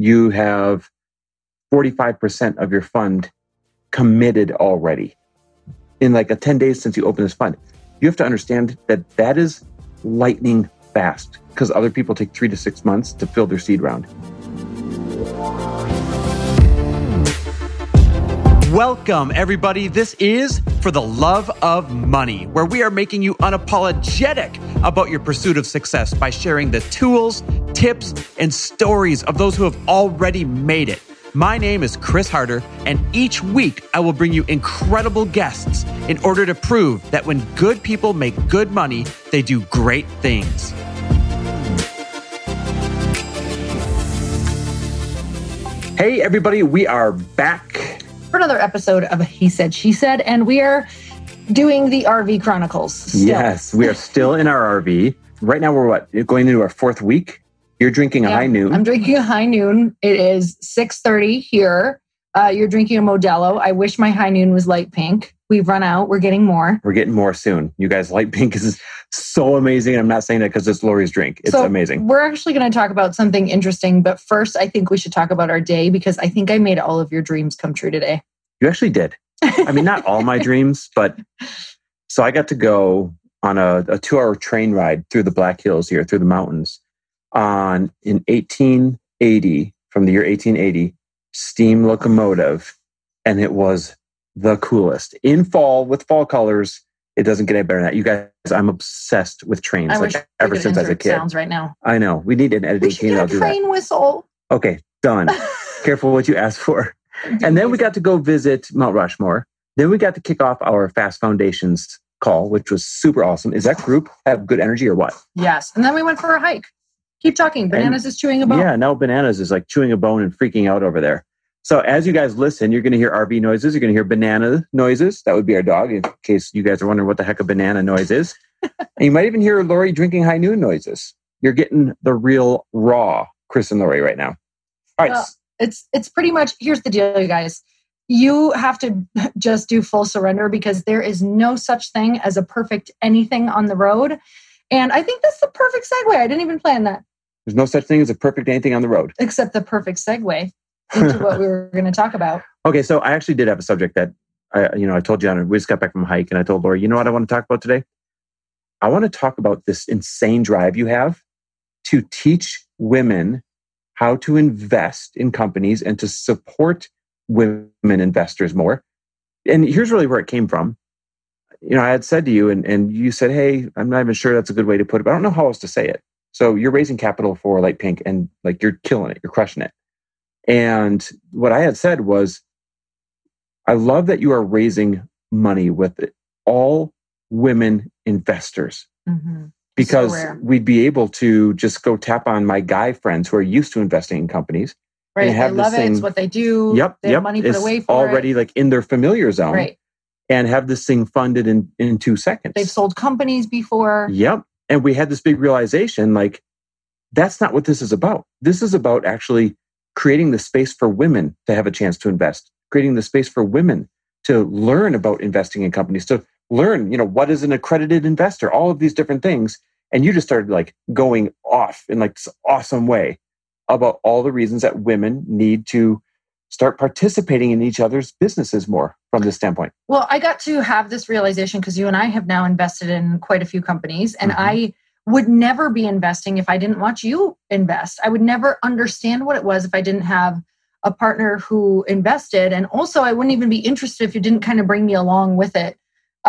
you have 45% of your fund committed already in like a 10 days since you opened this fund. You have to understand that that is lightning fast because other people take three to six months to fill their seed round. Welcome, everybody. This is For the Love of Money, where we are making you unapologetic about your pursuit of success by sharing the tools, tips, and stories of those who have already made it. My name is Chris Harder, and each week I will bring you incredible guests in order to prove that when good people make good money, they do great things. Hey, everybody, we are back for another episode of He Said, She Said, and we are doing the RV Chronicles. Still. Yes, we are still in our RV. Right now, we're what going into our fourth week. You're drinking a yeah, high noon. I'm drinking a high noon. It is 6:30 here. Uh, you're drinking a Modelo. I wish my high noon was Lite Pink. We've run out. We're getting more. We're getting more soon. You guys, Lite Pink is so amazing. I'm not saying that because it's Lori's drink. It's so amazing. We're actually going to talk about something interesting, but first, I think we should talk about our day because I think I made all of your dreams come true today. You actually did. I mean, not all my dreams, but so I got to go on a, a two hour train ride through the Black Hills here, through the mountains on in 1880 from the year 1880 steam locomotive and it was the coolest. In fall with fall colors it doesn't get any better than that. You guys i'm obsessed with trains I like ever since as a kid. sounds right now. I know. We need an editing team that'll do train whistle. Okay done. Careful what you ask for and then we got to go visit mount rushmore then we got to kick off our fast foundations call which was super awesome is that group have good energy or what yes and then we went for a hike Keep talking. Bananas and, is chewing a bone. Yeah, now Bananas is like chewing a bone and freaking out over there. So as you guys listen, you're going to hear RV noises. You're going to hear banana noises. That would be our dog, in case you guys are wondering what the heck a banana noise is. and you might even hear Lori drinking high noon noises. You're getting the real raw Chris and Lori right now. All right. Well, it's it's pretty much here's the deal, you guys. You have to just do full surrender because there is no such thing as a perfect anything on the road. And I think that's the perfect segue. I didn't even plan that. There's no such thing as a perfect anything on the road. Except the perfect segue into what we were going to talk about. Okay, so I actually did have a subject that I, you know, I told you on. We just got back from a hike, and I told Lori, you know what I want to talk about today? I want to talk about this insane drive you have to teach women how to invest in companies and to support women investors more. And here's really where it came from. You know, I had said to you, and, and you said, Hey, I'm not even sure that's a good way to put it, but I don't know how else to say it. So you're raising capital for Lite Pink and like you're killing it, you're crushing it. And what I had said was, I love that you are raising money with all women investors mm-hmm. Because so we'd be able to just go tap on my guy friends who are used to investing in companies. Right. And have they love thing, it. It's what they do. Yep. They yep. money put away for already it. like in their familiar zone. Right. And have this thing funded in, in two seconds. They've sold companies before. Yep. And we had this big realization like, that's not what this is about. This is about actually creating the space for women to have a chance to invest, creating the space for women to learn about investing in companies, to learn, you know, what is an accredited investor, all of these different things. And you just started like going off in like this awesome way about all the reasons that women need to start participating in each other's businesses more from this standpoint? Well, I got to have this realization because you and I have now invested in quite a few companies, and mm-hmm. I would never be investing if I didn't watch you invest. I would never understand what it was if I didn't have a partner who invested. And also, I wouldn't even be interested if you didn't kind of bring me along with it.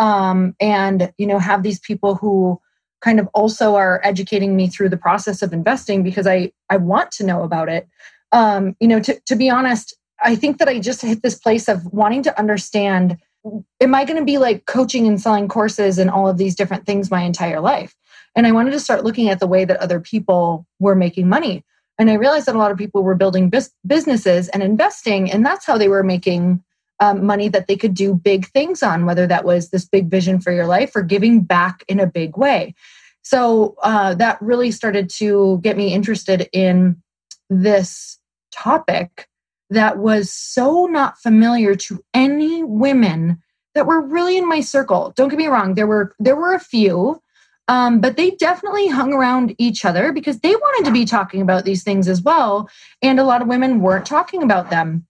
Um, and, you know, have these people who kind of also are educating me through the process of investing because I, I want to know about it. Um, you know, to, to be honest, I think that I just hit this place of wanting to understand am I going to be like coaching and selling courses and all of these different things my entire life? And I wanted to start looking at the way that other people were making money. And I realized that a lot of people were building bis- businesses and investing, and that's how they were making um, money that they could do big things on, whether that was this big vision for your life or giving back in a big way. So uh, that really started to get me interested in this topic that was so not familiar to any women that were really in my circle. Don't get me wrong, there were there were a few, Um, but they definitely hung around each other because they wanted to be talking about these things as well. And a lot of women weren't talking about them.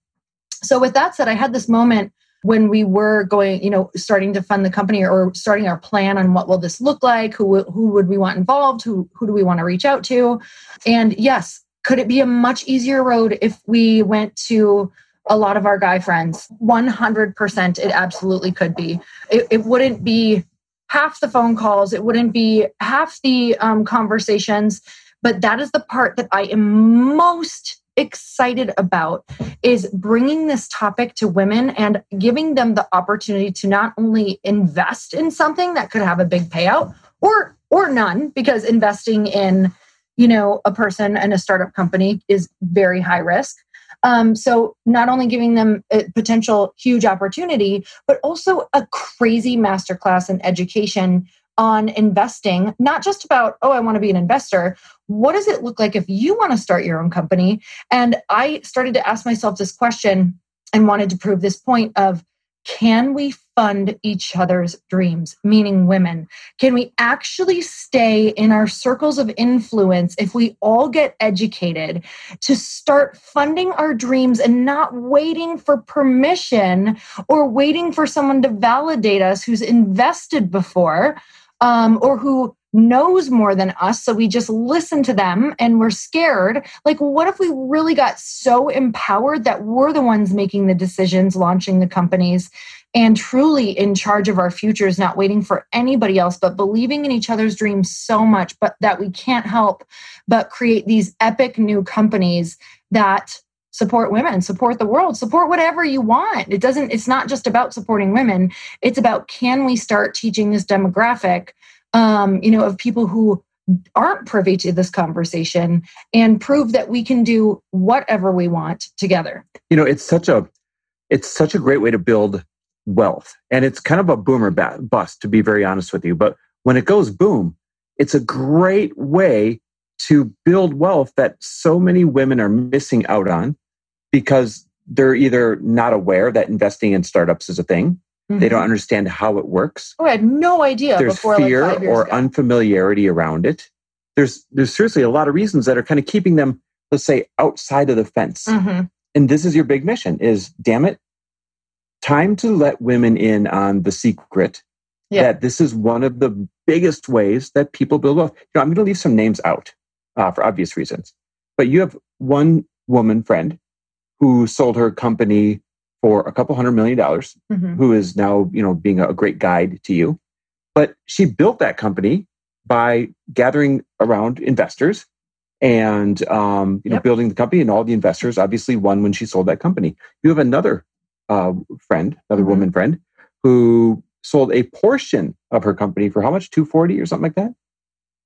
So, with that said, I had this moment when we were going, you know, starting to fund the company or starting our plan on what will this look like, who who would we want involved, who who do we want to reach out to, and yes, could it be a much easier road if we went to a lot of our guy friends? One hundred percent, it absolutely could be. It, it, wouldn't be half the phone calls, it wouldn't be half the um, conversations, but that is the part that I am most excited about is bringing this topic to women and giving them the opportunity to not only invest in something that could have a big payout or or none because investing in you know a person and a startup company is very high risk. Um, so not only giving them a potential huge opportunity but also a crazy masterclass in education on investing, not just about, oh, I want to be an investor. What does it look like if you want to start your own company? And I started to ask myself this question and wanted to prove this point of can we fund each other's dreams, meaning women? Can we actually stay in our circles of influence if we all get educated to start funding our dreams and not waiting for permission or waiting for someone to validate us who's invested before? Um, or who knows more than us. So we just listen to them and we're scared. Like, what if we really got so empowered that we're the ones making the decisions, launching the companies, and truly in charge of our futures, not waiting for anybody else, but believing in each other's dreams so much, but that we can't help but create these epic new companies that support women support the world support whatever you want. It doesn't it's not just about supporting women. It's about can we start teaching this demographic um, you know of people who aren't privy to this conversation and prove that we can do whatever we want together? You know it's such a it's such a great way to build wealth. And it's kind of a boomer bust to be very honest with you. But when it goes boom it's a great way to build wealth that so many women are missing out on because they're either not aware that investing in startups is a thing. Mm-hmm. They don't mm-hmm. understand how it works. Oh, I had no idea. There's fear like or ago. unfamiliarity around it. There's there's seriously a lot of reasons that are kind of keeping them, let's say, outside of the fence. Mm-hmm. And this is your big mission: is damn it, time to let women in on the secret. Yeah. That this is one of the biggest ways that people build wealth. You know, I'm going to leave some names out uh, for obvious reasons, but you have one woman friend who sold her company for a couple hundred million dollars, mm-hmm. who is now, you know, being a great guide to you. But she built that company by gathering around investors and um, you know building the company. And all the investors obviously won when she sold that company. You have another uh, friend another mm-hmm. woman friend who sold a portion of her company for how much? 240 or something like that?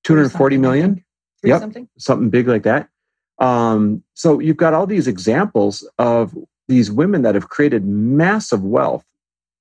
240 million yep something. something big like that um, so you've got all these examples of these women that have created massive wealth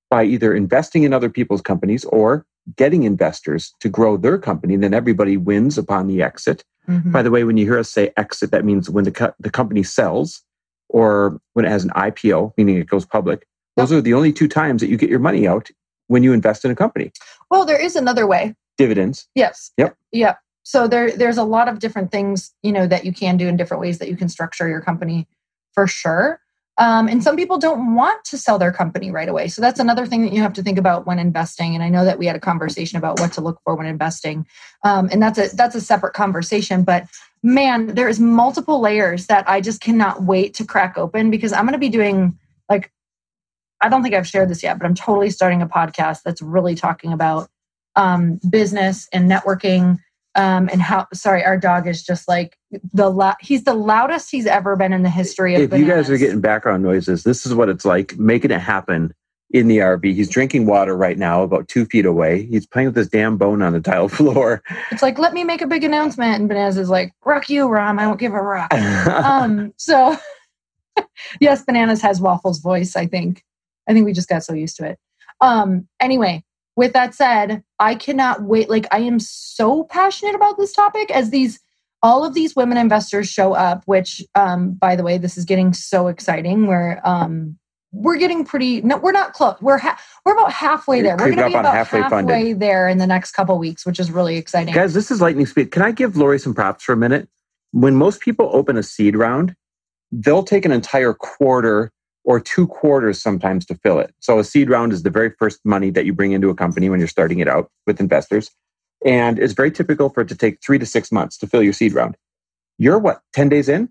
by either investing in other people's companies or getting investors to grow their company. And then everybody wins upon the exit. Mm-hmm. By the way, when you hear us say exit, that means when the, co- the company sells or when it has an IPO, meaning it goes public. Those yep. are the only two times that you get your money out when you invest in a company. Well, there is another way. Dividends. Yes. Yep. Yep so there there's a lot of different things you know that you can do in different ways that you can structure your company for sure. Um, and some people don't want to sell their company right away. So that's another thing that you have to think about when investing. And i know that we had a conversation about what to look for when investing. Um, and that's a that's a separate conversation. But man there is multiple layers that i just cannot wait to crack open because i'm going to be doing like i don't think i've shared this yet but i'm totally starting a podcast that's really talking about um, business and networking um, and how sorry our dog is just like the la- he's the loudest he's ever been in the history of if bananas. you guys are getting background noises this is what it's like making it happen in the rv he's drinking water right now about two feet away. He's playing with this damn bone on the tile floor. It's like let me make a big announcement and bananas is like rock you rom. I don't give a rock. Um so yes bananas has waffles voice i think. I think we just got so used to it. Um anyway with that said, I cannot wait. Like, I am so passionate about this topic as these all of these women investors show up, which, um, by the way, this is getting so exciting. Where um, we're getting pretty. No, we're not close. We're ha- we're about halfway there. We're going to be about halfway halfway, there in the next couple weeks, which is really exciting. Guys, this is lightning speed. Can I give Lori some props for a minute? When most people open a seed round, they'll take an entire quarter or two quarters sometimes to fill it. So a seed round is the very first money that you bring into a company when you're starting it out with investors. And it's very typical for it to take three to six months to fill your seed round. You're what, 10 days in?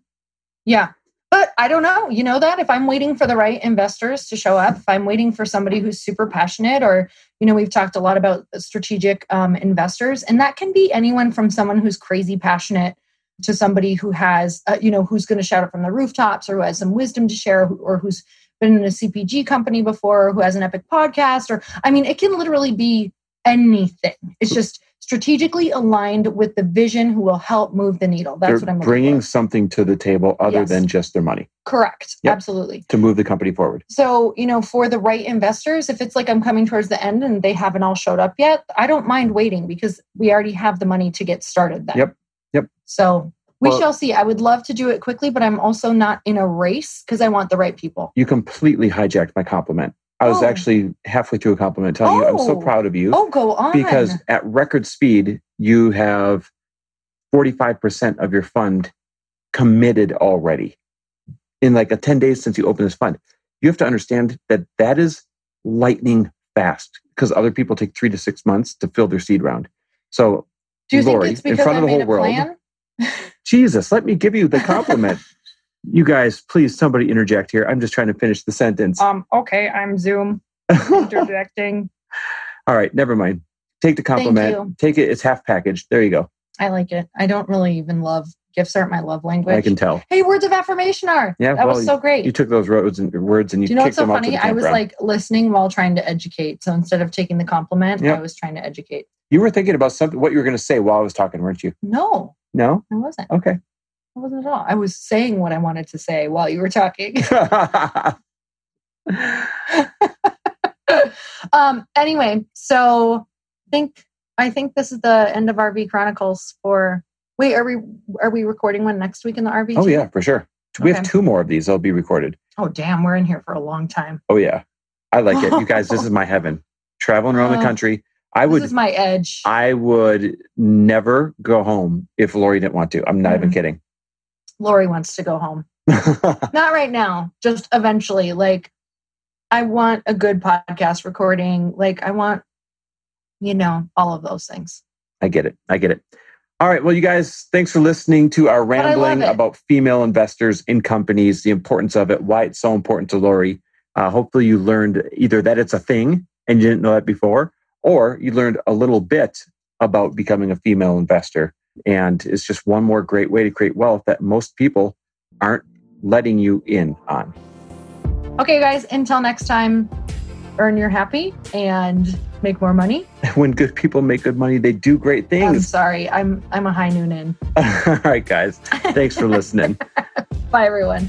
Yeah. But I don't know. You know that if I'm waiting for the right investors to show up, if I'm waiting for somebody who's super passionate, or, you know, we've talked a lot about strategic um, investors, and that can be anyone from someone who's crazy passionate to somebody who has, uh, you know, who's going to shout it from the rooftops or who has some wisdom to share or, who's been in a CPG company before, or who has an epic podcast, or, I mean, it can literally be anything. It's just strategically aligned with the vision who will help move the needle. That's They're what I'm bringing for. something to the table other Yes. than just their money Correct. Yep. Absolutely. to move the company forward. So, you know, for the right investors, if it's like I'm coming towards the end and they haven't all showed up yet, I don't mind waiting because we already have the money to get started then. Yep. So we Well- shall see. I would love to do it quickly, but I'm also not in a race because I want the right people. You completely hijacked my compliment. I was Oh. actually halfway through a compliment telling you I'm so Oh. proud of you. Oh, go on. because at record speed you have 45% of your fund committed already in like a 10 days since you opened this fund you have to understand that that is lightning fast because other people take three to six months to fill their seed round so do you Lori, think it's in front I of the whole world, plan? Jesus let me give you the compliment you guys please somebody interject here i'm just trying to finish the sentence Um, okay, I'm Zoom interjecting. All right, never mind take the compliment take it it's half packaged there you go I like it. I don't really even love gifts aren't my love language. i can tell hey, words of affirmation are. Yeah, that well, was so great. you took those words and words and you, Do you know what's so funny? I was like listening while trying to educate. So instead of taking the compliment, Yep. I was trying to educate. you were thinking about something what you were going to say while I was talking, weren't you? No, No. I wasn't. Okay. I wasn't at all. I was saying what I wanted to say while you were talking. um, anyway, so I think I think this is the end of RV Chronicles for wait, are we are we recording one next week in the RV? oh yeah, for sure. We have two more of these. They'll be recorded. Oh damn, we're in here for a long time. Oh yeah, I like it. You guys, this is my heaven. Traveling around the Oh. country. I this would. is my edge. I would never go home if Lori didn't want to. I'm not even Mm. kidding. Lori wants to go home. Not right now, just eventually. Like I want a good podcast recording. Like I want, you know, all of those things. I get it. I get it. All right. Well, you guys, thanks for listening to our rambling about female investors in companies, the importance of it, why it's so important to Lori. Uh, hopefully, you learned either that it's a thing and you didn't know that before, or you learned a little bit about becoming a female investor. And it's just one more great way to create wealth that most people aren't letting you in on. Okay, guys, until next time, earn your happy and make more money. When good people make good money, they do great things. I'm sorry. I'm I'm a high noon in. All right, guys. Thanks for listening. Bye everyone.